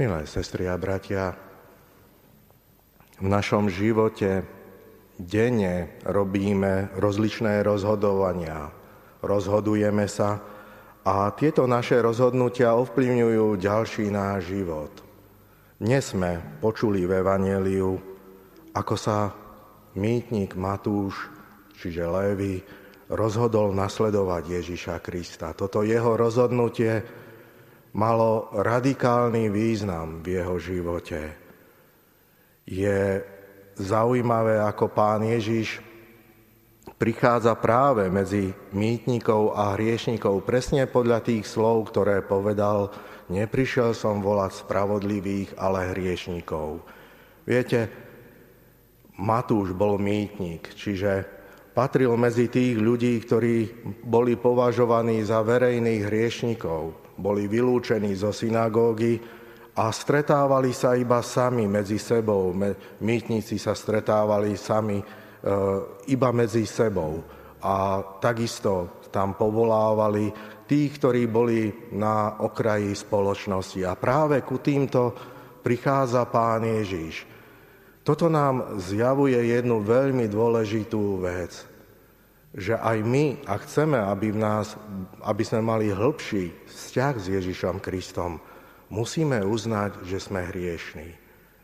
Milé sestry a bratia, v našom živote denne robíme rozličné rozhodovania. Rozhodujeme sa a tieto naše rozhodnutia ovplyvňujú ďalší náš život. Dnes sme počuli v Evangeliu, ako sa mýtnik Matúš, čiže Lévy, rozhodol nasledovať Ježiša Krista. Toto jeho rozhodnutie malo radikálny význam v jeho živote. Je zaujímavé, ako pán Ježiš prichádza práve medzi mýtnikov a hriešnikov presne podľa tých slov, ktoré povedal, neprišiel som volať spravodlivých, ale hriešnikov. Viete, Matúš bol mýtnik, čiže patril medzi tých ľudí, ktorí boli považovaní za verejných hriešnikov boli vylúčení zo synagógy a stretávali sa iba sami medzi sebou. Mýtnici sa stretávali sami e, iba medzi sebou. A takisto tam povolávali tých, ktorí boli na okraji spoločnosti. A práve ku týmto prichádza pán Ježíš. Toto nám zjavuje jednu veľmi dôležitú vec že aj my, ak chceme, aby, v nás, aby sme mali hĺbší vzťah s Ježišom Kristom, musíme uznať, že sme hriešní.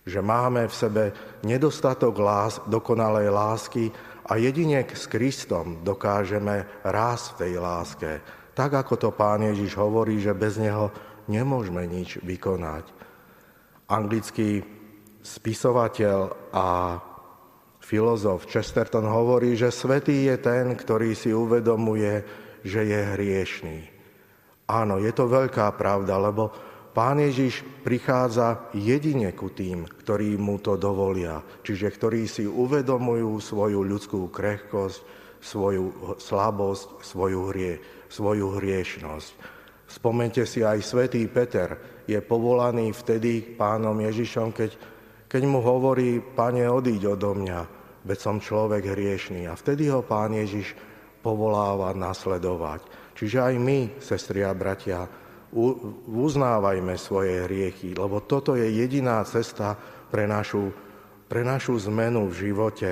Že máme v sebe nedostatok lás, dokonalej lásky a jedine s Kristom dokážeme rásť v tej láske. Tak ako to pán Ježiš hovorí, že bez neho nemôžeme nič vykonať. Anglický spisovateľ a Filozof Chesterton hovorí, že svetý je ten, ktorý si uvedomuje, že je hriešný. Áno, je to veľká pravda, lebo Pán Ježiš prichádza jedine ku tým, ktorí mu to dovolia, čiže ktorí si uvedomujú svoju ľudskú krehkosť, svoju slabosť, svoju, hrie, svoju hriešnosť. Spomente si aj svätý Peter je povolaný vtedy pánom Ježišom, keď, keď mu hovorí, pane, odíď odo mňa, veď som človek hriešný. A vtedy ho pán Ježiš povoláva nasledovať. Čiže aj my, sestri a bratia, uznávajme svoje hriechy, lebo toto je jediná cesta pre našu, pre našu zmenu v živote.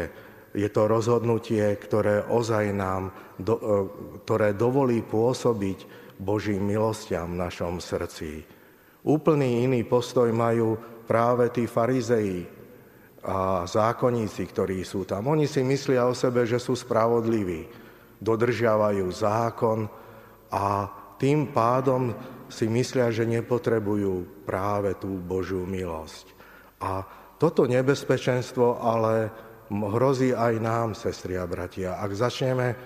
Je to rozhodnutie, ktoré ozaj nám, do, e, ktoré dovolí pôsobiť Božím milostiam v našom srdci. Úplný iný postoj majú práve tí farizeji, a zákonníci, ktorí sú tam. Oni si myslia o sebe, že sú spravodliví, dodržiavajú zákon a tým pádom si myslia, že nepotrebujú práve tú Božiu milosť. A toto nebezpečenstvo ale hrozí aj nám, sestri a bratia. Ak začneme,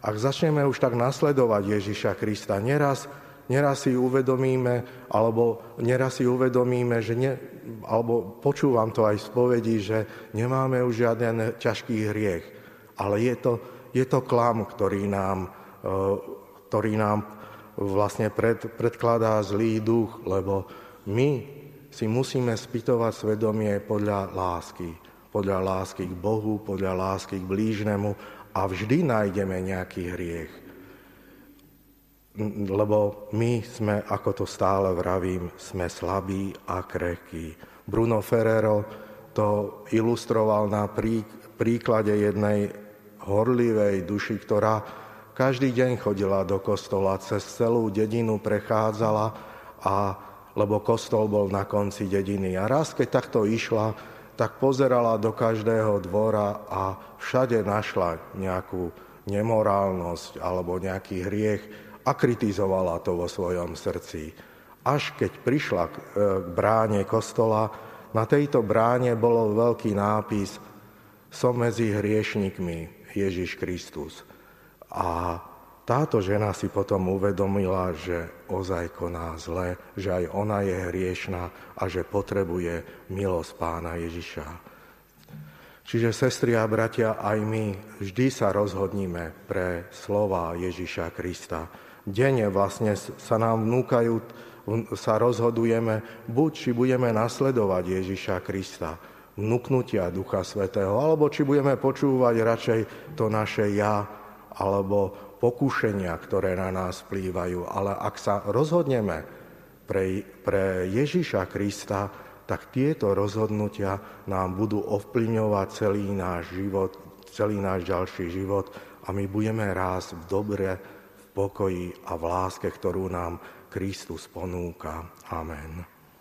ak začneme už tak nasledovať Ježiša Krista, neraz Neraz si uvedomíme, alebo neraz si uvedomíme, že ne, alebo počúvam to aj z povedí, že nemáme už žiaden ťažký hriech. Ale je to, je to klam, ktorý nám, e, ktorý nám vlastne pred, predkladá zlý duch, lebo my si musíme spýtovať svedomie podľa lásky. Podľa lásky k Bohu, podľa lásky k blížnemu a vždy nájdeme nejaký hriech lebo my sme, ako to stále vravím, sme slabí a krehkí. Bruno Ferrero to ilustroval na príklade jednej horlivej duši, ktorá každý deň chodila do kostola, cez celú dedinu prechádzala, a, lebo kostol bol na konci dediny. A raz, keď takto išla, tak pozerala do každého dvora a všade našla nejakú nemorálnosť alebo nejaký hriech, a kritizovala to vo svojom srdci. Až keď prišla k e, bráne kostola, na tejto bráne bolo veľký nápis Som medzi hriešnikmi Ježiš Kristus. A táto žena si potom uvedomila, že ozaj koná zle, že aj ona je hriešná a že potrebuje milosť pána Ježiša. Čiže, sestri a bratia, aj my vždy sa rozhodníme pre slova Ježiša Krista denne vlastne sa nám vnúkajú, sa rozhodujeme, buď či budeme nasledovať Ježiša Krista, vnúknutia Ducha Svetého, alebo či budeme počúvať radšej to naše ja, alebo pokušenia, ktoré na nás vplývajú. Ale ak sa rozhodneme pre, pre Ježiša Krista, tak tieto rozhodnutia nám budú ovplyvňovať celý náš život, celý náš ďalší život a my budeme rásť v dobre, pokoji a v láske, ktorú nám Kristus ponúka. Amen.